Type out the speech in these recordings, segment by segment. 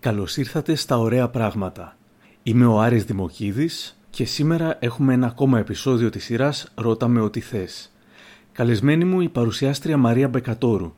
Καλώς ήρθατε στα Ωραία Πράγματα. Είμαι ο Άρης Δημοκίδης και σήμερα έχουμε ένα ακόμα επεισόδιο της σειράς «Ρώτα με ό,τι θες». Καλεσμένη μου η παρουσιάστρια Μαρία Μπεκατόρου.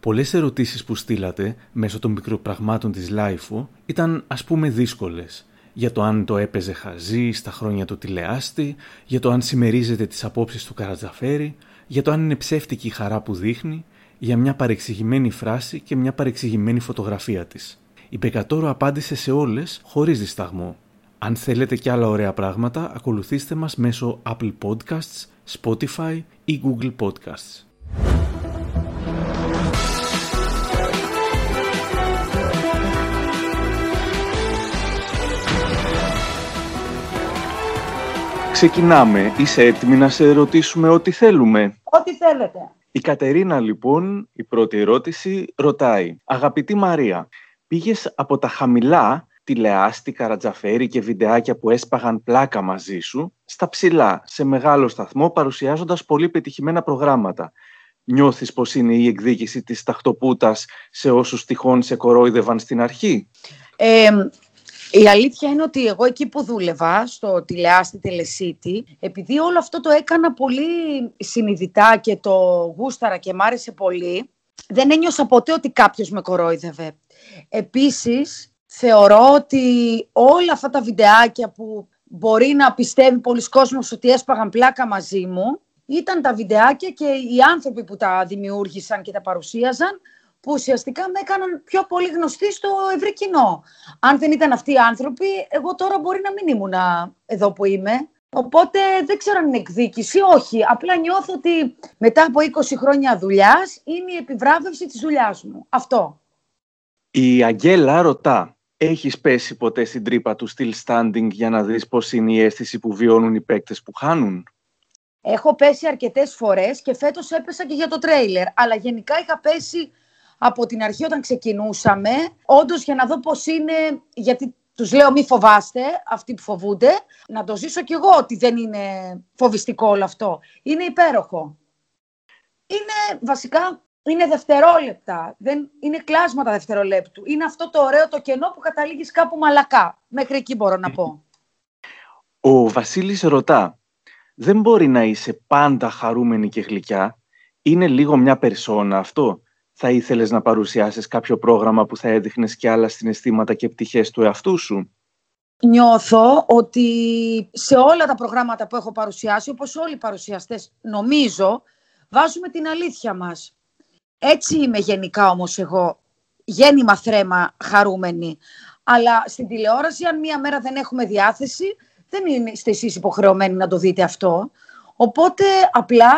Πολλές ερωτήσεις που στείλατε μέσω των μικροπραγμάτων της Λάιφου ήταν ας πούμε δύσκολες. Για το αν το έπαιζε χαζί στα χρόνια του τηλεάστη, για το αν συμμερίζεται τις απόψεις του Καρατζαφέρη, για το αν είναι ψεύτικη η χαρά που δείχνει, για μια παρεξηγημένη φράση και μια παρεξηγημένη φωτογραφία της. Η Μπεκατόρο απάντησε σε όλες χωρίς δισταγμό. Αν θέλετε και άλλα ωραία πράγματα, ακολουθήστε μας μέσω Apple Podcasts, Spotify ή Google Podcasts. Ξεκινάμε. Είσαι έτοιμη να σε ρωτήσουμε ό,τι θέλουμε; Ό,τι θέλετε. Η Κατερίνα λοιπόν, η πρώτη ερώτηση, ρωτάει. Αγαπητή Μαρία, πήγες από τα χαμηλά τηλεάστη, καρατζαφέρι και βιντεάκια που έσπαγαν πλάκα μαζί σου, στα ψηλά, σε μεγάλο σταθμό, παρουσιάζοντας πολύ πετυχημένα προγράμματα. Νιώθεις πως είναι η εκδίκηση της ταχτοπούτας σε όσους τυχόν σε κορόιδευαν στην αρχή; Ε, η αλήθεια είναι ότι εγώ εκεί που δούλευα, στο τηλεάστη Τελεσίτη, επειδή όλο αυτό το έκανα πολύ συνειδητά και το γούσταρα και μ' άρεσε πολύ, δεν ένιωσα ποτέ ότι κάποιος με κορόιδευε. Επίσης, θεωρώ ότι όλα αυτά τα βιντεάκια που μπορεί να πιστεύει πολλοί κόσμος ότι έσπαγαν πλάκα μαζί μου, ήταν τα βιντεάκια και οι άνθρωποι που τα δημιούργησαν και τα παρουσίαζαν, που ουσιαστικά με έκαναν πιο πολύ γνωστή στο ευρύ κοινό. Αν δεν ήταν αυτοί οι άνθρωποι, εγώ τώρα μπορεί να μην ήμουν εδώ που είμαι. Οπότε δεν ξέρω αν είναι εκδίκηση, όχι. Απλά νιώθω ότι μετά από 20 χρόνια δουλειάς είναι η επιβράβευση της δουλειάς μου. Αυτό. Η Αγγέλα ρωτά, έχεις πέσει ποτέ στην τρύπα του still standing για να δεις πώς είναι η αίσθηση που βιώνουν οι παίκτες που χάνουν; Έχω πέσει αρκετές φορές και φέτος έπεσα και για το τρέιλερ. Αλλά γενικά είχα πέσει από την αρχή όταν ξεκινούσαμε, όντως για να δω πώς είναι, γιατί τους λέω μη φοβάστε, αυτοί που φοβούνται, να το ζήσω κι εγώ ότι δεν είναι φοβιστικό όλο αυτό. Είναι υπέροχο. Είναι βασικά είναι δευτερόλεπτα, δεν, είναι κλάσματα δευτερολέπτου. Είναι αυτό το ωραίο το κενό που καταλήγεις κάπου μαλακά. Μέχρι εκεί μπορώ να πω. Ο Βασίλης ρωτά, δεν μπορεί να είσαι πάντα χαρούμενη και γλυκιά; Είναι λίγο μια περσόνα αυτό; Θα ήθελες να παρουσιάσεις κάποιο πρόγραμμα που θα έδειχνες κι άλλα συναισθήματα και πτυχές του εαυτού σου; Νιώθω ότι σε όλα τα προγράμματα που έχω παρουσιάσει, όπως όλοι οι παρουσιαστές νομίζω, βάζουμε την αλήθεια μας. Έτσι είμαι γενικά όμως εγώ, γέννημα θρέμα χαρούμενη. Αλλά στην τηλεόραση, αν μία μέρα δεν έχουμε διάθεση, δεν είστε εσείς υποχρεωμένοι να το δείτε αυτό. Οπότε απλά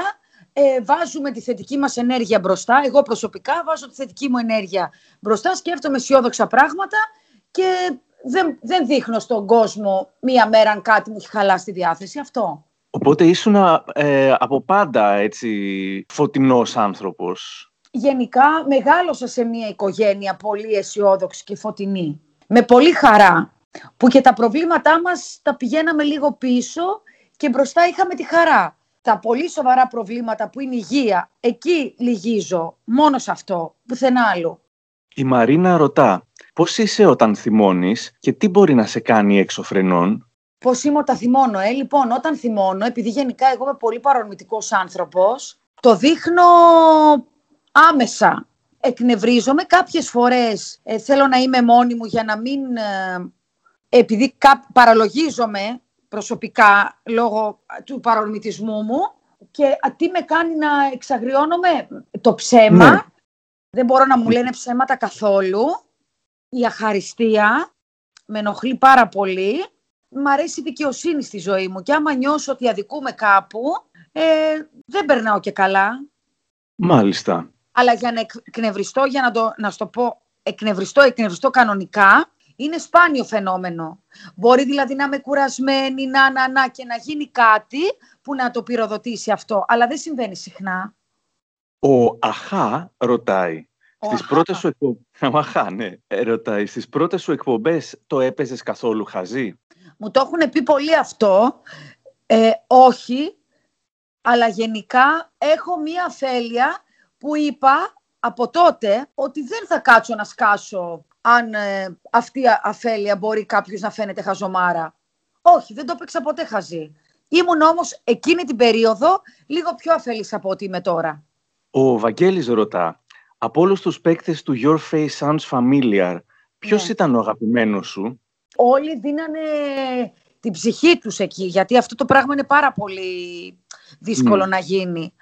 ε, βάζουμε τη θετική μας ενέργεια μπροστά. Εγώ προσωπικά βάζω τη θετική μου ενέργεια μπροστά, σκέφτομαι αισιόδοξα πράγματα και δεν, δεν δείχνω στον κόσμο μία μέρα αν κάτι μου έχει χαλάσει τη διάθεση. Αυτό. Οπότε ήσουν ε, από πάντα έτσι φωτεινός άνθρωπος γενικά μεγάλωσα σε μια οικογένεια πολύ αισιόδοξη και φωτεινή. Με πολύ χαρά. Που και τα προβλήματά μας τα πηγαίναμε λίγο πίσω και μπροστά είχαμε τη χαρά. Τα πολύ σοβαρά προβλήματα που είναι υγεία, εκεί λυγίζω. Μόνος σε αυτό, πουθενά άλλο. Η Μαρίνα ρωτά, πώς είσαι όταν θυμώνεις και τι μπορεί να σε κάνει έξω φρενών; Πώς είμαι όταν θυμώνω, ε; Λοιπόν, όταν θυμώνω, επειδή γενικά εγώ είμαι πολύ παρορμητικός άνθρωπος, το δείχνω άμεσα εκνευρίζομαι. Κάποιες φορές ε, θέλω να είμαι μόνη μου για να μην... Ε, επειδή παραλογίζομαι προσωπικά λόγω του παρορμητισμού μου και τι με κάνει να εξαγριώνομαι; Το ψέμα. Ναι. Δεν μπορώ να μου λένε ψέματα καθόλου. Η αχαριστία με ενοχλεί πάρα πολύ. Μ' αρέσει η δικαιοσύνη στη ζωή μου και άμα νιώσω ότι αδικούμε κάπου, ε, δεν περνάω και καλά. Μάλιστα αλλά για να εκνευριστώ, για να, το, να στο πω εκνευριστώ, εκνευριστώ κανονικά, είναι σπάνιο φαινόμενο. Μπορεί δηλαδή να είμαι κουρασμένη, να, να, να και να γίνει κάτι που να το πυροδοτήσει αυτό, αλλά δεν συμβαίνει συχνά. Ο Αχά ρωτάει, ο στις αχά. πρώτες σου εκπομπές, αχά, ναι, ε, ρωτάει, στις πρώτες σου εκπομπές το έπαιζες καθόλου χαζί; Μου το έχουν πει πολύ αυτό, ε, όχι, αλλά γενικά έχω μία αφέλεια που είπα από τότε ότι δεν θα κάτσω να σκάσω αν ε, αυτή η αφέλεια μπορεί κάποιος να φαίνεται χαζομάρα. Όχι, δεν το έπαιξα ποτέ χαζή. Ήμουν όμως εκείνη την περίοδο λίγο πιο αφέλης από ό,τι είμαι τώρα. Ο Βαγγέλης ρωτά, από όλους τους παίκτες του Your Face Sounds Familiar, ποιος ναι. ήταν ο αγαπημένος σου; Όλοι δίνανε την ψυχή τους εκεί, γιατί αυτό το πράγμα είναι πάρα πολύ δύσκολο ναι. να γίνει.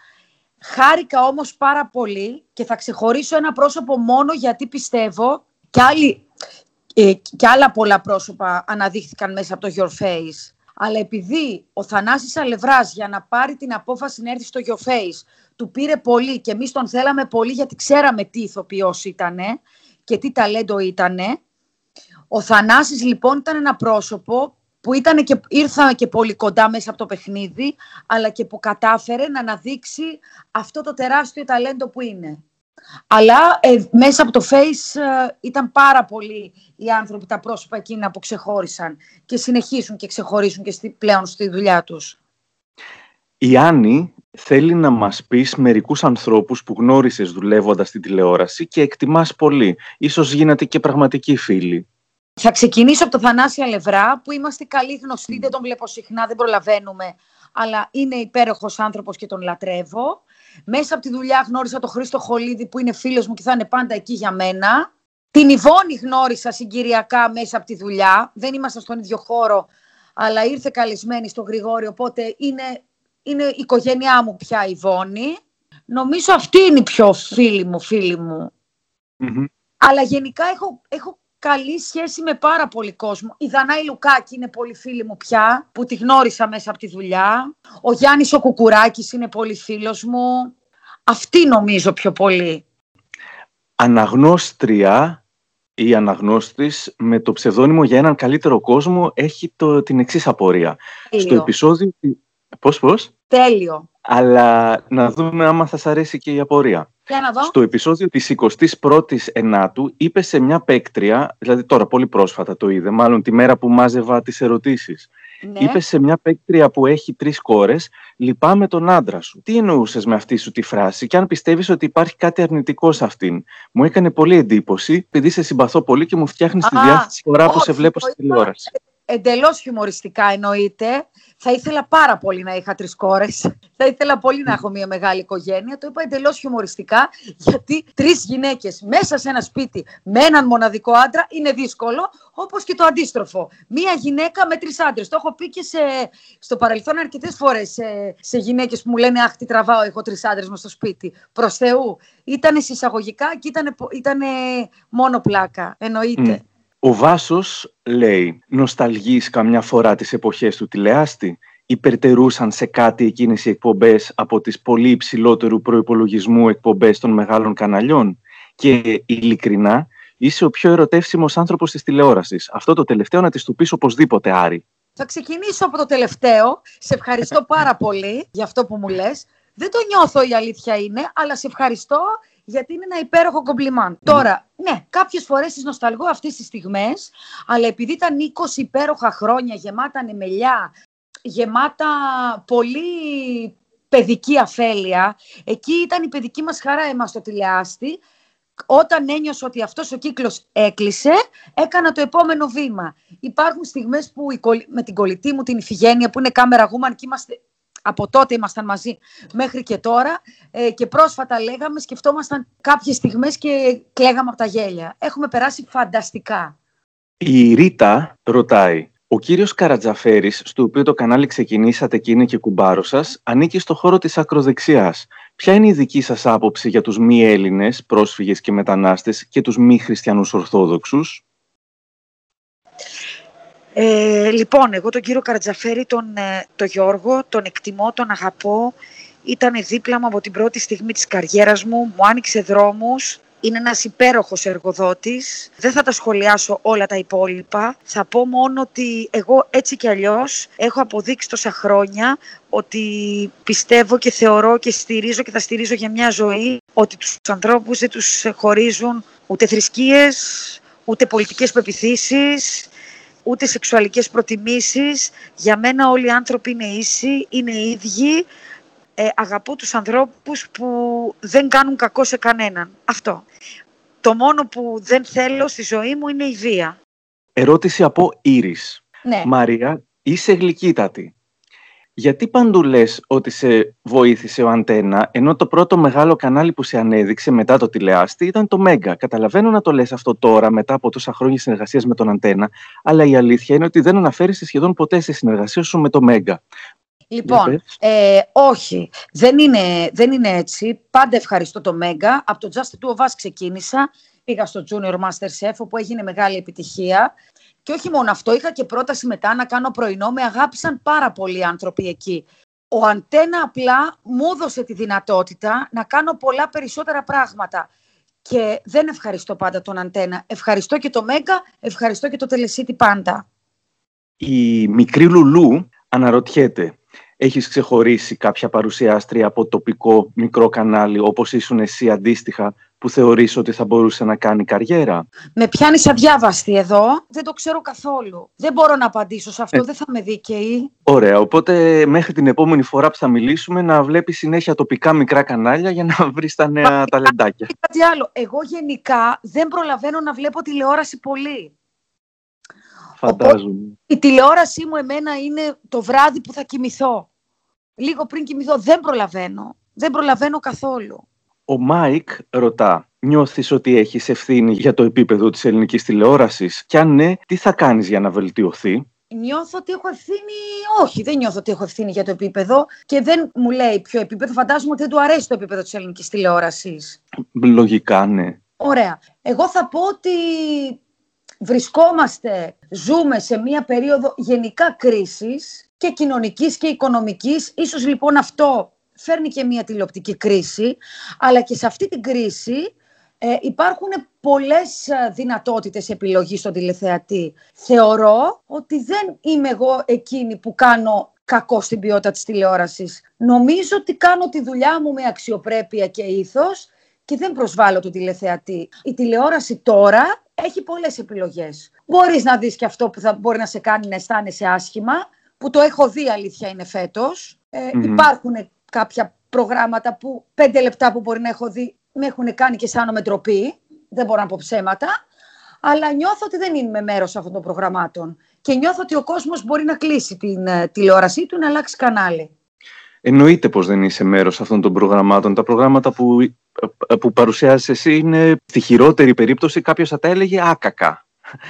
Χάρηκα όμως πάρα πολύ και θα ξεχωρίσω ένα πρόσωπο μόνο γιατί πιστεύω και, άλλοι, ε, και άλλα πολλά πρόσωπα αναδείχθηκαν μέσα από το Your Face. Αλλά επειδή ο Θανάσης Αλευράς για να πάρει την απόφαση να έρθει στο Your Face του πήρε πολύ και εμείς τον θέλαμε πολύ γιατί ξέραμε τι ηθοποιός ήτανε και τι ταλέντο ήτανε. Ο Θανάσης λοιπόν ήταν ένα πρόσωπο που ήταν και, ήρθα και πολύ κοντά μέσα από το παιχνίδι, αλλά και που κατάφερε να αναδείξει αυτό το τεράστιο ταλέντο που είναι. Αλλά ε, μέσα από το Face ε, ήταν πάρα πολλοί οι άνθρωποι, τα πρόσωπα εκείνα που ξεχώρισαν και συνεχίσουν και ξεχωρίσουν και στη, πλέον στη δουλειά τους. Η Άννη θέλει να μας πεις μερικούς ανθρώπους που γνώρισες δουλεύοντας στην τηλεόραση και εκτιμάς πολύ. Ίσως γίνατε και πραγματικοί φίλοι. Θα ξεκινήσω από το Θανάση Αλευρά, που είμαστε καλοί γνωστοί, δεν τον βλέπω συχνά, δεν προλαβαίνουμε, αλλά είναι υπέροχος άνθρωπος και τον λατρεύω. Μέσα από τη δουλειά γνώρισα τον Χρήστο Χολίδη, που είναι φίλος μου και θα είναι πάντα εκεί για μένα. Την Ιβόνη γνώρισα συγκυριακά μέσα από τη δουλειά. Δεν ήμασταν στον ίδιο χώρο, αλλά ήρθε καλεσμένη στο Γρηγόρη, οπότε είναι, είναι η οικογένειά μου πια η Ιβόνη. Νομίζω αυτή είναι η πιο φίλη μου, φίλη μου. Αλλά γενικά έχω, έχω καλή σχέση με πάρα πολύ κόσμο. Η Δανάη Λουκάκη είναι πολύ φίλη μου πια, που τη γνώρισα μέσα από τη δουλειά. Ο Γιάννης ο Κουκουράκης είναι πολύ φίλος μου. Αυτή νομίζω πιο πολύ. Αναγνώστρια ή αναγνώστης με το ψευδόνυμο για έναν καλύτερο κόσμο έχει το, την εξής απορία. Στο επεισόδιο... Πώς, πώς; Τέλειο. Αλλά να δούμε άμα θα σας αρέσει και η απορία. Στο επεισόδιο της 21ης Ενάτου είπε σε μια παίκτρια, δηλαδή τώρα πολύ πρόσφατα το είδε, μάλλον τη μέρα που μάζευα τις ερωτήσεις, ναι. είπε σε μια παίκτρια που έχει τρεις κόρες, λυπάμαι τον άντρα σου. Τι εννοούσες με αυτή σου τη φράση και αν πιστεύεις ότι υπάρχει κάτι αρνητικό σε αυτήν. Μου έκανε πολύ εντύπωση, επειδή σε συμπαθώ πολύ και μου φτιάχνεις τη διάθεση φορά που σε βλέπω στη τηλεόραση εντελώς χιουμοριστικά εννοείται. Θα ήθελα πάρα πολύ να είχα τρεις κόρες. Θα ήθελα πολύ να έχω μια μεγάλη οικογένεια. Το είπα εντελώς χιουμοριστικά, γιατί τρεις γυναίκες μέσα σε ένα σπίτι με έναν μοναδικό άντρα είναι δύσκολο, όπως και το αντίστροφο. Μία γυναίκα με τρεις άντρες. Το έχω πει και σε, στο παρελθόν αρκετές φορές σε, σε γυναίκες που μου λένε Αχ, τι τραβάω, έχω τρεις άντρες μου στο σπίτι. Προς Θεού. Ήταν συσσαγωγικά και ήταν μόνο πλάκα. Εννοείται. Ο Βάσος λέει «Νοσταλγείς καμιά φορά τις εποχές του τηλεάστη» υπερτερούσαν σε κάτι εκείνες οι εκπομπές από τις πολύ υψηλότερου προϋπολογισμού εκπομπές των μεγάλων καναλιών; Και ειλικρινά είσαι ο πιο ερωτεύσιμος άνθρωπος της τηλεόρασης. Αυτό το τελευταίο να της του πεις οπωσδήποτε, Άρη. Θα ξεκινήσω από το τελευταίο. Σε ευχαριστώ πάρα πολύ για αυτό που μου λες. Δεν το νιώθω η αλήθεια είναι, αλλά σε ευχαριστώ γιατί είναι ένα υπέροχο κομπλιμάν. Τώρα, ναι, κάποιες φορές τις νοσταλγώ αυτές τις στιγμές, αλλά επειδή ήταν 20 υπέροχα χρόνια γεμάτα νεμελιά, γεμάτα πολύ παιδική αφέλεια, εκεί ήταν η παιδική μας χαρά εμάς στο τηλεάστη, όταν ένιωσα ότι αυτός ο κύκλος έκλεισε, έκανα το επόμενο βήμα. Υπάρχουν στιγμές που με την κολλητή μου, την Ιφηγένεια, που είναι κάμερα γούμαν και είμαστε από τότε ήμασταν μαζί μέχρι και τώρα ε, και πρόσφατα λέγαμε, σκεφτόμασταν κάποιες στιγμές και κλαίγαμε από τα γέλια. Έχουμε περάσει φανταστικά. Η Ρίτα ρωτάει, ο κύριος Καρατζαφέρης, στο οποίο το κανάλι ξεκινήσατε και είναι και κουμπάρος σας, ανήκει στο χώρο της ακροδεξιάς. Ποια είναι η δική σας άποψη για τους μη Έλληνες, πρόσφυγες και μετανάστες και τους μη χριστιανούς Ορθόδοξους; Ε, λοιπόν, εγώ τον κύριο Καρατζαφέρη, τον, ε, τον Γιώργο, τον εκτιμώ, τον αγαπώ. Ήταν δίπλα μου από την πρώτη στιγμή της καριέρας μου, μου άνοιξε δρόμους. Είναι ένας υπέροχος εργοδότης. Δεν θα τα σχολιάσω όλα τα υπόλοιπα. Θα πω μόνο ότι εγώ έτσι κι αλλιώς έχω αποδείξει τόσα χρόνια ότι πιστεύω και θεωρώ και στηρίζω και θα στηρίζω για μια ζωή ότι τους ανθρώπους δεν τους χωρίζουν ούτε θρησκείες, ούτε πολιτικές πεπιθήσεις, ούτε σεξουαλικές προτιμήσεις. Για μένα όλοι οι άνθρωποι είναι ίσοι, είναι ίδιοι. ε, αγαπώ τους ανθρώπους που δεν κάνουν κακό σε κανέναν. Αυτό. Το μόνο που δεν θέλω στη ζωή μου είναι η βία. Ερώτηση από Ήρης. Ναι. Μαρία, είσαι γλυκύτατη. Γιατί παντού λες ότι σε βοήθησε ο Αντένα, ενώ το πρώτο μεγάλο κανάλι που σε ανέδειξε μετά το τηλεάστη ήταν το Μέγκα. Καταλαβαίνω να το λες αυτό τώρα, μετά από τόσα χρόνια συνεργασίας με τον Αντένα, αλλά η αλήθεια είναι ότι δεν αναφέρεσαι σχεδόν ποτέ σε συνεργασία σου με το Μέγκα. Λοιπόν, ε, όχι, δεν είναι, δεν είναι έτσι. Πάντα ευχαριστώ το Μέγκα. Από το Just Two of Us ξεκίνησα. Πήγα στο Junior Master Chef, όπου έγινε μεγάλη επιτυχία. Και όχι μόνο αυτό, είχα και πρόταση μετά να κάνω πρωινό. Με αγάπησαν πάρα πολλοί άνθρωποι εκεί. Ο Αντένα απλά μου έδωσε τη δυνατότητα να κάνω πολλά περισσότερα πράγματα. Και δεν ευχαριστώ πάντα τον Αντένα. Ευχαριστώ και το Μέγκα, ευχαριστώ και το Τελεσίτη πάντα. Η μικρή Λουλού αναρωτιέται έχεις ξεχωρίσει κάποια παρουσιάστρια από τοπικό μικρό κανάλι όπως ήσουν εσύ αντίστοιχα που θεωρείς ότι θα μπορούσε να κάνει καριέρα; Με πιάνεις αδιάβαστη εδώ. Δεν το ξέρω καθόλου. Δεν μπορώ να απαντήσω σε αυτό. Ε. Δεν θα με δίκαιη. Ωραία. Οπότε μέχρι την επόμενη φορά που θα μιλήσουμε να βλέπεις συνέχεια τοπικά μικρά κανάλια για να βρεις τα νέα ταλεντάκια. Κάτι άλλο. Εγώ γενικά δεν προλαβαίνω να βλέπω τηλεόραση πολύ. Φαντάζομαι. η τηλεόρασή μου εμένα είναι το βράδυ που θα κοιμηθώ. Λίγο πριν κοιμηθώ δεν προλαβαίνω. Δεν προλαβαίνω καθόλου. Ο Μάικ ρωτά, νιώθεις ότι έχεις ευθύνη για το επίπεδο της ελληνικής τηλεόρασης; Και αν ναι, τι θα κάνεις για να βελτιωθεί; Νιώθω ότι έχω ευθύνη. Όχι, δεν νιώθω ότι έχω ευθύνη για το επίπεδο και δεν μου λέει ποιο επίπεδο. Φαντάζομαι ότι δεν του αρέσει το επίπεδο της ελληνικής τηλεόρασης. Λογικά, ναι. Ωραία. Εγώ θα πω ότι βρισκόμαστε, ζούμε σε μία περίοδο γενικά κρίσης και κοινωνικής και οικονομικής. Ίσως λοιπόν αυτό φέρνει και μία τηλεοπτική κρίση, αλλά και σε αυτή την κρίση ε, υπάρχουν πολλές ε, δυνατότητες επιλογής στον τηλεθεατή. Θεωρώ ότι δεν είμαι εγώ εκείνη που κάνω κακό στην ποιότητα της τηλεόρασης. Νομίζω ότι κάνω τη δουλειά μου με αξιοπρέπεια και ήθος και δεν προσβάλλω τον τηλεθεατή. Η τηλεόραση τώρα έχει πολλές επιλογές. Μπορείς να δεις και αυτό που θα μπορεί να σε κάνει να αισθάνεσαι άσχημα, που το έχω δει αλήθεια είναι φέτος. Ε, Υπάρχουν κάποια προγράμματα που πέντε λεπτά που μπορεί να έχω δει με έχουν κάνει και σαν με τροπή. Δεν μπορώ να πω ψέματα. Αλλά νιώθω ότι δεν είμαι μέρος αυτών των προγραμμάτων. Και νιώθω ότι ο κόσμος μπορεί να κλείσει την ε, τηλεόρασή του να αλλάξει κανάλι. Εννοείται πως δεν είσαι μέρος αυτών των προγραμμάτων. Τα προγράμματα που που παρουσιάζεις εσύ είναι στη χειρότερη περίπτωση κάποιος θα τα έλεγε άκακα.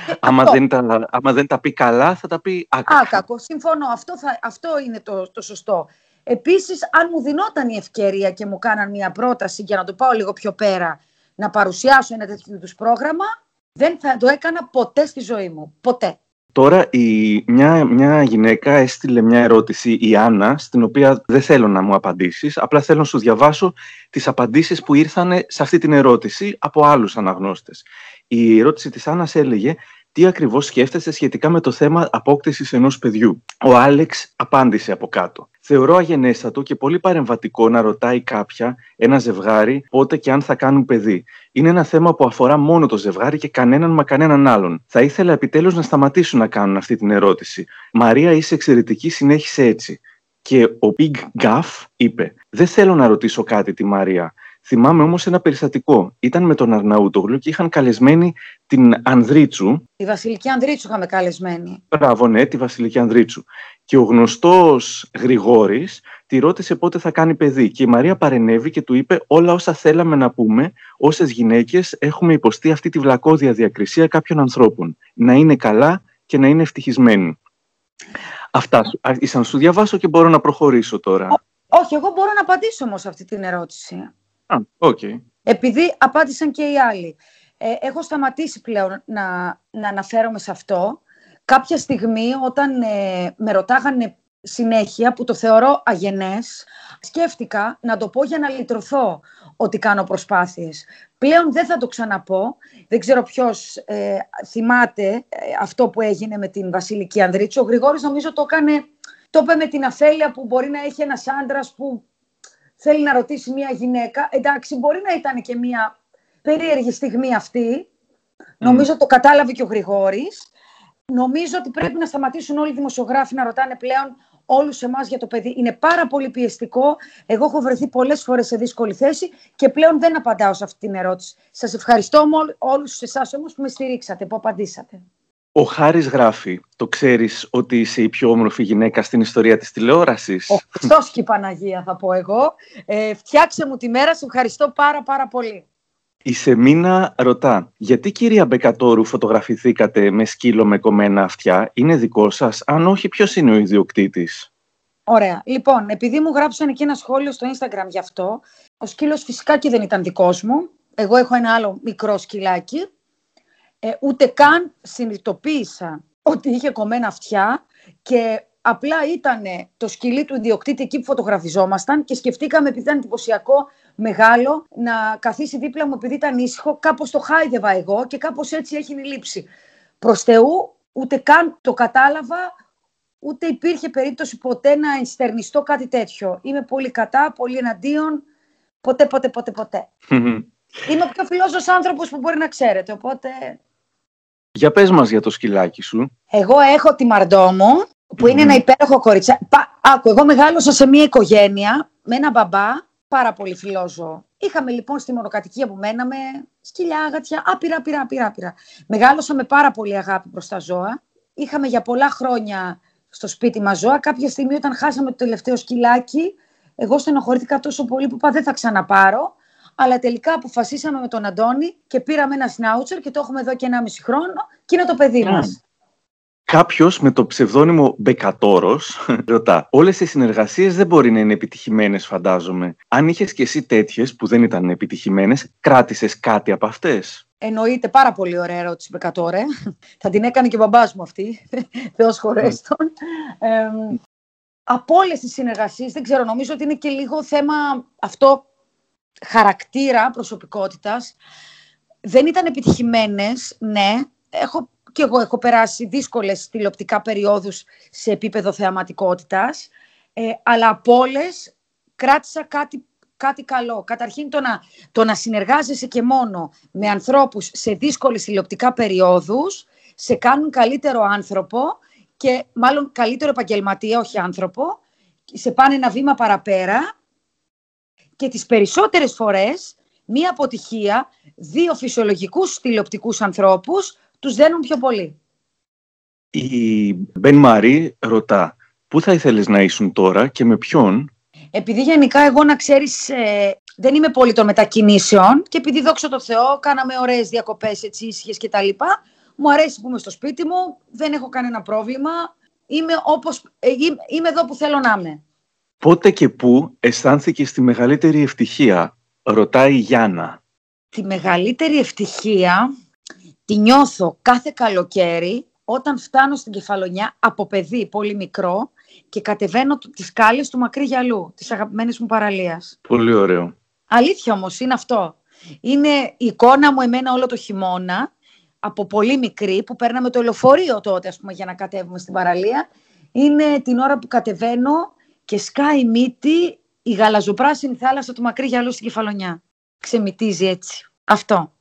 Ε, άμα, δεν τα, άμα δεν τα πει καλά θα τα πει άκακα. Άκακο, συμφωνώ. Αυτό, θα, αυτό είναι το, το σωστό. Επίσης, αν μου δινόταν η ευκαιρία και μου κάναν μια πρόταση για να το πάω λίγο πιο πέρα, να παρουσιάσω ένα τέτοιο πρόγραμμα, δεν θα το έκανα ποτέ στη ζωή μου. Ποτέ. Τώρα η, μια, μια γυναίκα έστειλε μια ερώτηση, η Άννα, στην οποία δεν θέλω να μου απαντήσεις, απλά θέλω να σου διαβάσω τις απαντήσεις που ήρθαν σε αυτή την ερώτηση από άλλους αναγνώστες. Η ερώτηση της Άννας έλεγε τι ακριβώς σκέφτεσαι σχετικά με το θέμα απόκτησης ενός παιδιού; Ο Άλεξ απάντησε από κάτω. Θεωρώ αγενέστατο και πολύ παρεμβατικό να ρωτάει κάποια, ένα ζευγάρι, πότε και αν θα κάνουν παιδί. Είναι ένα θέμα που αφορά μόνο το ζευγάρι και κανέναν μα κανέναν άλλον. Θα ήθελα επιτέλους να σταματήσουν να κάνουν αυτή την ερώτηση. Μαρία, είσαι εξαιρετική, συνέχισε έτσι. Και ο Big Gaff είπε: Δεν θέλω να ρωτήσω κάτι τη Μαρία. Θυμάμαι όμως ένα περιστατικό. Ήταν με τον Αρναούτογλου και είχαν καλεσμένη την Ανδρίτσου. Τη Βασιλική Ανδρίτσου είχαμε καλεσμένη. Μπράβο, ναι, τη Βασιλική Ανδρίτσου. Και ο γνωστός Γρηγόρης τη ρώτησε πότε θα κάνει παιδί. Και η Μαρία παρενέβη και του είπε όλα όσα θέλαμε να πούμε, όσες γυναίκες έχουμε υποστεί αυτή τη βλακώδια διακρισία κάποιων ανθρώπων. Να είναι καλά και να είναι ευτυχισμένοι. Αυτά ήσαν σου διαβάσω και μπορώ να προχωρήσω τώρα. όχι, εγώ μπορώ να απαντήσω όμως αυτή την ερώτηση. Α, okay. Επειδή απάντησαν και οι άλλοι. Ε, έχω σταματήσει πλέον να, να αναφέρομαι σε αυτό. Κάποια στιγμή όταν ε, με ρωτάγανε συνέχεια, που το θεωρώ αγενές, σκέφτηκα να το πω για να λυτρωθώ ότι κάνω προσπάθειες. Πλέον δεν θα το ξαναπώ. Δεν ξέρω ποιος ε, θυμάται ε, αυτό που έγινε με την Βασιλική Ανδρίτσου. Ο Γρηγόρης νομίζω το έκανε, το είπε με την αφέλεια που μπορεί να έχει ένας άντρας που θέλει να ρωτήσει μια γυναίκα. Εντάξει, μπορεί να ήταν και μια περίεργη στιγμή αυτή. Νομίζω το κατάλαβε και ο Γρηγόρης. Νομίζω ότι πρέπει να σταματήσουν όλοι οι δημοσιογράφοι να ρωτάνε πλέον όλους εμάς για το παιδί. Είναι πάρα πολύ πιεστικό. Εγώ έχω βρεθεί πολλές φορές σε δύσκολη θέση και πλέον δεν απαντάω σε αυτή την ερώτηση. Σας ευχαριστώ όλους εσάς όμως που με στηρίξατε, που απαντήσατε. Ο Χάρης γράφει, το ξέρεις ότι είσαι η πιο όμορφη γυναίκα στην ιστορία της τηλεόρασης; Ο Χριστός και η Παναγία θα πω εγώ. Ε, φτιάξε μου τη μέρα, σε ευχαριστώ πάρα πάρα πολύ. Η Σεμίνα ρωτά, γιατί κυρία Μπεκατόρου φωτογραφηθήκατε με σκύλο με κομμένα αυτιά, είναι δικό σας, αν όχι ποιος είναι ο ιδιοκτήτης; Ωραία. Λοιπόν, επειδή μου γράψαν εκεί ένα σχόλιο στο Instagram γι' αυτό, ο σκύλος φυσικά και δεν ήταν δικός μου. Εγώ έχω ένα άλλο μικρό σκυλάκι. Ε, ούτε καν συνειδητοποίησα ότι είχε κομμένα αυτιά και απλά ήταν το σκυλί του ιδιοκτήτη εκεί που φωτογραφιζόμασταν και σκεφτήκαμε, επειδή ήταν εντυπωσιακό, μεγάλο, να καθίσει δίπλα μου επειδή ήταν ήσυχο. Κάπως το χάιδευα εγώ και κάπως έτσι έχει λήψη. Προς Θεού, ούτε καν το κατάλαβα, ούτε υπήρχε περίπτωση ποτέ να ενστερνιστώ κάτι τέτοιο. Είμαι πολύ κατά, πολύ εναντίον. Ποτέ, ποτέ, ποτέ, ποτέ. Είμαι ο πιο φιλόζος άνθρωπος που μπορεί να ξέρετε, οπότε... Για πες μας για το σκυλάκι σου. Εγώ έχω τη Μαρντό μου, που είναι ένα υπέροχο κορίτσι. Άκου, εγώ μεγάλωσα σε μια οικογένεια με ένα μπαμπά, πάρα πολύ φιλόζω. Είχαμε λοιπόν στη μονοκατοικία που μέναμε σκυλιά, αγατιά, άπειρα, άπειρα, άπειρα, άπειρα. Μεγάλωσα με πάρα πολύ αγάπη προς τα ζώα. Είχαμε για πολλά χρόνια στο σπίτι μας ζώα. Κάποια στιγμή όταν χάσαμε το τελευταίο σκυλάκι, εγώ στενοχωρήθηκα τόσο πολύ που είπα δεν θα ξαναπάρω. Αλλά τελικά αποφασίσαμε με τον Αντώνη και πήραμε ένα σνάουτσερ και το έχουμε εδώ και ένα μισή χρόνο και είναι το παιδί mm. μας. Κάποιος με το ψευδόνυμο Μπεκατόρος ρωτά: Όλες οι συνεργασίες δεν μπορεί να είναι επιτυχημένες, φαντάζομαι. Αν είχες και εσύ τέτοιες που δεν ήταν επιτυχημένες, κράτησες κάτι από αυτές; Εννοείται πάρα πολύ ωραία ερώτηση, Μπεκατόρε. Θα την έκανε και ο μπαμπάς μου αυτή. Θεός χωρέστον. Ε, από όλες τις συνεργασίες, δεν ξέρω, νομίζω ότι είναι και λίγο θέμα αυτό χαρακτήρα προσωπικότητας. Δεν ήταν επιτυχημένες, ναι. Έχω και εγώ έχω περάσει δύσκολες τηλεοπτικά περιόδους σε επίπεδο θεαματικότητας, ε, αλλά από όλες κράτησα κάτι, κάτι καλό. Καταρχήν το να, το να συνεργάζεσαι και μόνο με ανθρώπους σε δύσκολες τηλεοπτικά περιόδους, σε κάνουν καλύτερο άνθρωπο και μάλλον καλύτερο επαγγελματία, όχι άνθρωπο, σε πάνε ένα βήμα παραπέρα και τις περισσότερες φορές μία αποτυχία δύο φυσιολογικούς τηλεοπτικούς ανθρώπους τους δένουν πιο πολύ. Η Μπεν Μαρή ρωτά, πού θα ήθελες να ήσουν τώρα και με ποιον; Επειδή γενικά εγώ να ξέρεις ε, δεν είμαι πολύ των μετακινήσεων και επειδή δόξα τω Θεώ κάναμε ωραίες διακοπές έτσι ήσυχες και τα λοιπά, μου αρέσει που είμαι στο σπίτι μου, δεν έχω κανένα πρόβλημα, είμαι, όπως, ε, είμαι εδώ που θέλω να είμαι. Πότε και πού αισθάνθηκε τη μεγαλύτερη ευτυχία, ρωτάει η Γιάννα. Τη μεγαλύτερη ευτυχία τη νιώθω κάθε καλοκαίρι όταν φτάνω στην Κεφαλονιά από παιδί πολύ μικρό και κατεβαίνω τις σκάλες του Μακρύ Γυαλού, της αγαπημένης μου παραλίας. Πολύ ωραίο. Αλήθεια όμως, είναι αυτό. Είναι η εικόνα μου εμένα όλο το χειμώνα, από πολύ μικρή, που παίρναμε το λεωφορείο τότε, ας πούμε, για να κατέβουμε στην παραλία. Είναι την ώρα που κατεβαίνω και σκάει μύτη η γαλαζοπράσινη θάλασσα του μακρύ γυαλού στην Κεφαλονιά. Ξεμητίζει έτσι. Αυτό.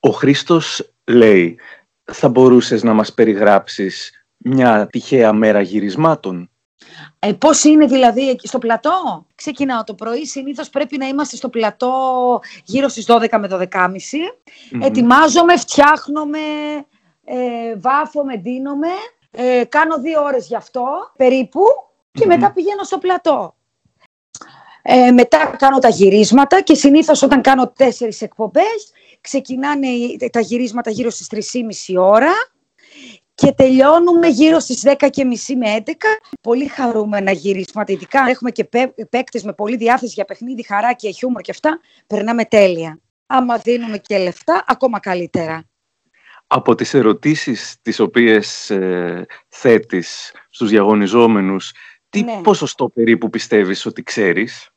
Ο Χρήστος λέει, θα μπορούσες να μας περιγράψεις μια τυχαία μέρα γυρισμάτων. Ε, πώς είναι δηλαδή στο πλατό; Ξεκινάω το πρωί, συνήθως πρέπει να είμαστε στο πλατό γύρω στις 12 με 12.30. Mm-hmm. Ετοιμάζομαι, φτιάχνομαι, ε, βάφομαι, ντύνομαι. Ε, κάνω δύο ώρες γι' αυτό περίπου και μετά πηγαίνω στο πλατό. Ε, μετά κάνω τα γυρίσματα και συνήθως όταν κάνω τέσσερις εκπομπές ξεκινάνε τα γυρίσματα γύρω στις 3.30 ώρα και τελειώνουμε γύρω στις 10.30 με 11. Πολύ χαρούμενα γυρίσματα, ειδικά έχουμε και παίκτες με πολύ διάθεση για παιχνίδι, χαρά και χιούμορ και αυτά, περνάμε τέλεια. Άμα δίνουμε και λεφτά, ακόμα καλύτερα. Από τις ερωτήσεις τις οποίες ε, θέτεις στους διαγωνιζόμενους, τι ναι. ποσοστό περίπου πιστεύεις ότι ξέρεις;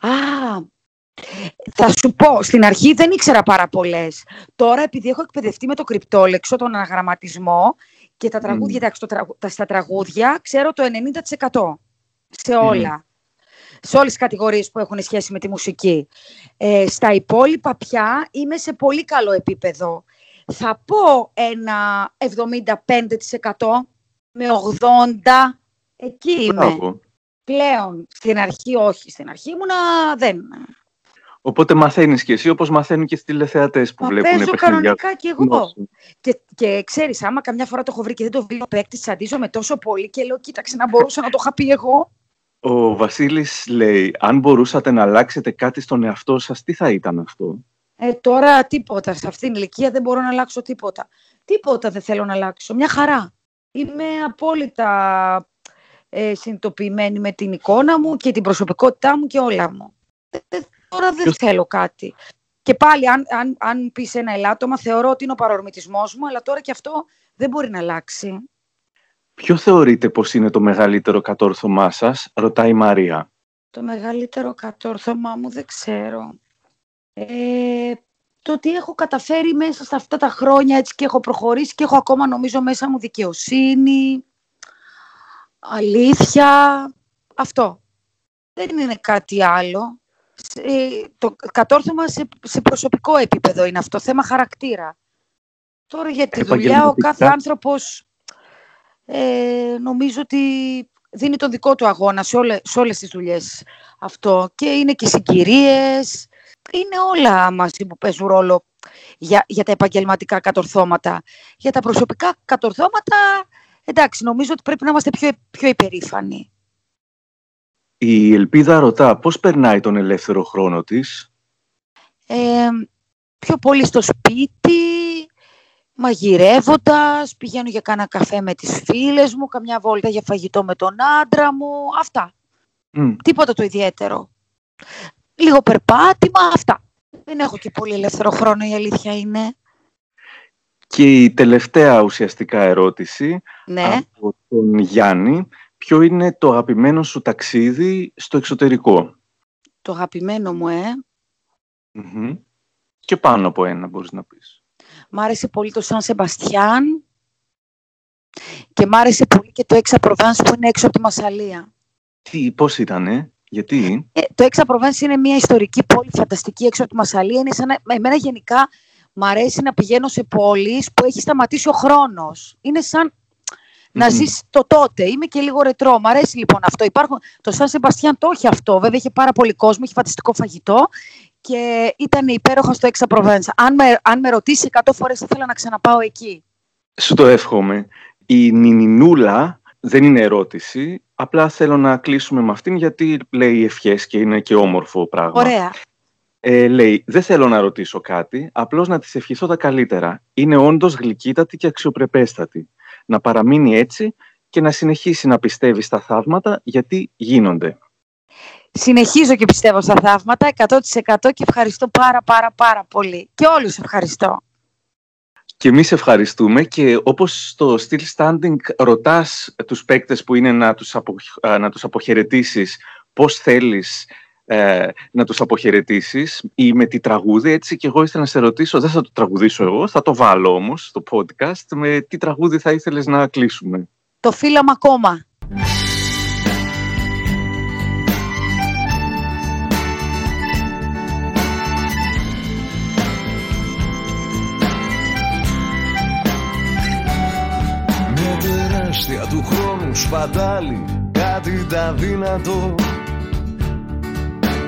Α, θα σου πω, στην αρχή δεν ήξερα πάρα πολλές. Τώρα, επειδή έχω εκπαιδευτεί με το κρυπτόλεξο, τον αναγραμματισμό και τα τραγούδια, τα, στα τραγούδια, ξέρω το 90% σε όλα. Σε όλες τις κατηγορίες που έχουν σχέση με τη μουσική. Ε, στα υπόλοιπα πια είμαι σε πολύ καλό επίπεδο. Θα πω ένα 75% με 80% Εκεί είμαι. Πλέον, στην αρχή όχι. Στην αρχή ήμουνα δεν. Οπότε μαθαίνεις και εσύ, όπως μαθαίνουν και οι τηλεθεατές που Μα βλέπουν παίζω κανονικά κι εγώ. Και, και ξέρεις, άμα καμιά φορά το έχω βρει και δεν το βρει ο παίκτης, τσαντίζομαι τόσο πολύ και λέω: Κοίταξε, να μπορούσα να το είχα πει εγώ. Ο Βασίλης λέει: Αν μπορούσατε να αλλάξετε κάτι στον εαυτό σας, τι θα ήταν αυτό; Ε, τώρα τίποτα. Σε αυτήν την ηλικία δεν μπορώ να αλλάξω τίποτα. Τίποτα δεν θέλω να αλλάξω. Μια χαρά. Είμαι απόλυτα ε, συνειδητοποιημένη με την εικόνα μου και την προσωπικότητά μου και όλα μου. Ε, τώρα δεν θέλω κάτι. Και πάλι, αν, αν, αν πεις ένα ελάττωμα, θεωρώ ότι είναι ο παρορμητισμός μου, αλλά τώρα και αυτό δεν μπορεί να αλλάξει. Ποιο θεωρείτε πως είναι το μεγαλύτερο κατόρθωμά σας, ρωτάει η Μαρία. Το μεγαλύτερο κατόρθωμά μου δεν ξέρω. Ε, το ότι έχω καταφέρει μέσα στα αυτά τα χρόνια έτσι και έχω προχωρήσει και έχω ακόμα νομίζω μέσα μου δικαιοσύνη, αλήθεια, αυτό. Δεν είναι κάτι άλλο. το κατόρθωμα σε, σε προσωπικό επίπεδο είναι αυτό, θέμα χαρακτήρα. Τώρα για τη δουλειά ο κάθε άνθρωπος ε, νομίζω ότι δίνει τον δικό του αγώνα σε, όλε, σε όλες τις δουλειές αυτό. Και είναι και συγκυρίες, είναι όλα μαζί που παίζουν ρόλο για, για τα επαγγελματικά κατορθώματα. Για τα προσωπικά κατορθώματα, εντάξει, νομίζω ότι πρέπει να είμαστε πιο, πιο υπερήφανοι. Η Ελπίδα ρωτά πώς περνάει τον ελεύθερο χρόνο της; Ε, πιο πολύ στο σπίτι, μαγειρεύοντας, πηγαίνω για κάνα καφέ με τις φίλες μου, καμιά βόλτα για φαγητό με τον άντρα μου, αυτά. Τίποτα το ιδιαίτερο. Λίγο περπάτημα, αυτά. Δεν έχω και πολύ ελεύθερο χρόνο, η αλήθεια είναι. Και η τελευταία ουσιαστικά ερώτηση ναι. από τον Γιάννη. Ποιο είναι το αγαπημένο σου ταξίδι στο εξωτερικό; Το αγαπημένο μου, ε. Και πάνω από ένα μπορείς να πεις. Μ' άρεσε πολύ το Σαν Σεμπαστιάν και μ' άρεσε πολύ και το Έξα Προβάνς που είναι έξω από τη Μασαλία. Τι, πώς ήτανε, γιατί; Ε, το Έξα Προβάνς είναι μια ιστορική πόλη φανταστική έξω από τη Μασαλία. Είναι σαν, εμένα γενικά μ' αρέσει να πηγαίνω σε πόλεις που έχει σταματήσει ο χρόνος. Είναι σαν να ζεις το τότε. Είμαι και λίγο ρετρό. Μ' αρέσει λοιπόν αυτό. Υπάρχουν... Το Σαν Σεμπαστιάν το έχει αυτό. Βέβαια είχε πάρα πολύ κόσμο, είχε φανταστικό φαγητό και ήταν υπέροχα στο Έξα Προβένσα. Αν με, αν με ρωτήσει 100 φορές θα ήθελα να ξαναπάω εκεί. Σου το εύχομαι. Η Νινινούλα δεν είναι ερώτηση. Απλά θέλω να κλείσουμε με αυτήν γιατί λέει ευχές και είναι και όμορφο πράγμα. Ωραία. Ε, λέει, δεν θέλω να ρωτήσω κάτι, απλώς να της ευχηθώ τα καλύτερα. Είναι όντως γλυκύτατη και αξιοπρεπέστατη. Να παραμείνει έτσι και να συνεχίσει να πιστεύει στα θαύματα γιατί γίνονται. Συνεχίζω και πιστεύω στα θαύματα 100% και ευχαριστώ πάρα πάρα πάρα πολύ. Και όλους ευχαριστώ. Και εμείς ευχαριστούμε και όπως στο Still Standing ρωτάς τους παίκτες που είναι να τους, απο, να τους αποχαιρετήσεις πώς θέλεις ε, να τους αποχαιρετήσεις ή με τι τραγούδι, έτσι και εγώ ήθελα να σε ρωτήσω, δεν θα το τραγουδήσω εγώ, θα το βάλω όμως στο podcast, με τι τραγούδι θα ήθελες να κλείσουμε; Το φύλαμα ακόμα. τεράστια του χρόνου σπατάλη κάτι τα δυνατό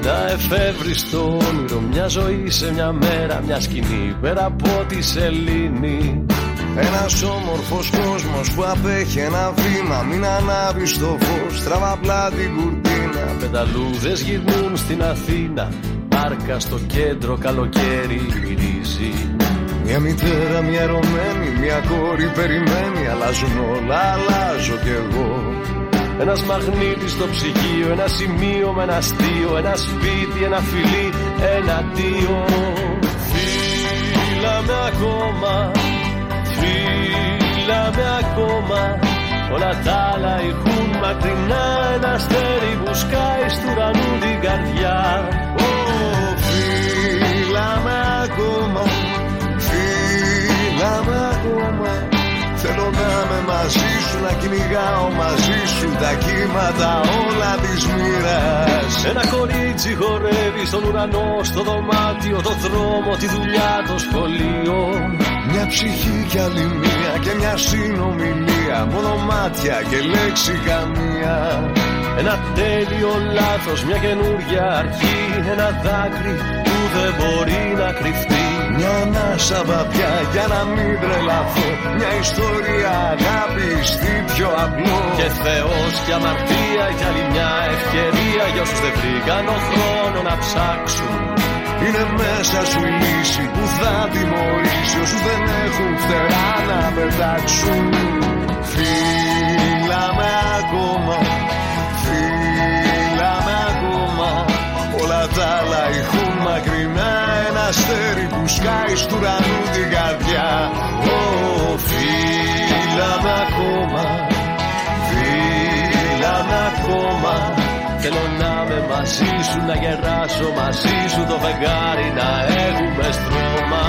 τα εφεύρεις όνειρο μια ζωή σε μια μέρα μια σκηνή πέρα από τη σελήνη. Ένας όμορφος κόσμος που απέχει ένα βήμα Μην ανάβεις το φως, τραβά την κουρτίνα. Πεταλούδες γυρνούν στην Αθήνα Πάρκα στο κέντρο καλοκαίρι μυρίζει μια μητέρα, μια ερωμένη, μια κόρη περιμένει Αλλάζουν όλα, αλλάζω κι εγώ Ένας μαγνήτης στο ψυγείο, ένα σημείο με ένα αστείο Ένα σπίτι, ένα φιλί, ένα αντίο. Φύλαμε ακόμα, φύλαμε ακόμα. Όλα τα άλλα ηχούν μακρινά Ένα αστέρι που σκάει στου ουρανού την καρδιά. Oh, Φύλαμε ακόμα Φύλαμε ακόμα Θέλω να είμαι μαζί σου Να κυνηγάω μαζί σου Τα κύματα όλα της μοίρας. Ένα κορίτσι χορεύει στον ουρανό Στο δωμάτιο, το δρόμο, τη δουλειά, το σχολείο. Μια ψυχή και άλλη μία Και μια συνομιλία μάτια, μόνο μάτια και λέξη καμία. Ένα τέλειο λάθος, μια καινούργια αρχή Ένα δάκρυ που δεν μπορεί να κρυφτεί Μια ανάσα βαπιά για να μην τρελαθώ. Μια ιστορία αγάπη στη πιο απλό Και Θεός και αμαρτία για άλλη μια ευκαιρία. Για όσους δεν βρήκαν ο χρόνο να ψάξουν. Είναι μέσα σου η λύση που θα τιμωρήσει. Όσους δεν έχουν φτερά να πετάξουν. Φίλα με ακόμα, φίλα με ακόμα. Όλα τα άλλα ηχούν μακρινά ένα αστέρι που σκάει στου ουρανού την καρδιά. Ω, φίλα με ακόμα, φίλα με ακόμα. Θέλω να είμαι μαζί σου, να γεράσω μαζί σου το φεγγάρι να έχουμε στρώμα.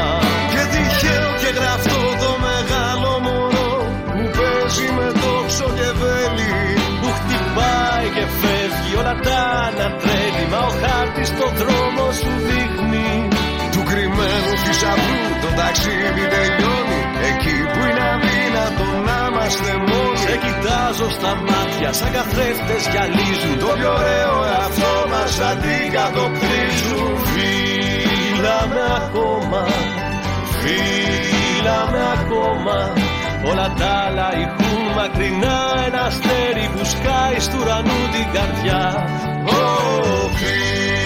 Και τυχαίο και γραφτό το μεγάλο μωρό που παίζει με τόξο και βέλη Που χτυπάει και φεύγει. Όλα τα ανατρέλει Μα ο χάρτης το δρόμο ταξίδι τελειώνει. Εκεί που είναι αδύνατο να είμαστε μόνοι. Σε κοιτάζω στα μάτια σαν καθρέφτες γυαλίζουν. Το πιο ωραίο εαυτό μας αντικατοπτρίζουν. Φίλα με ακόμα, φίλα με ακόμα. Όλα τα άλλα ηχούν μακρινά Ένα αστέρι που σκάει στου ουρανού την καρδιά. Ω, φίλα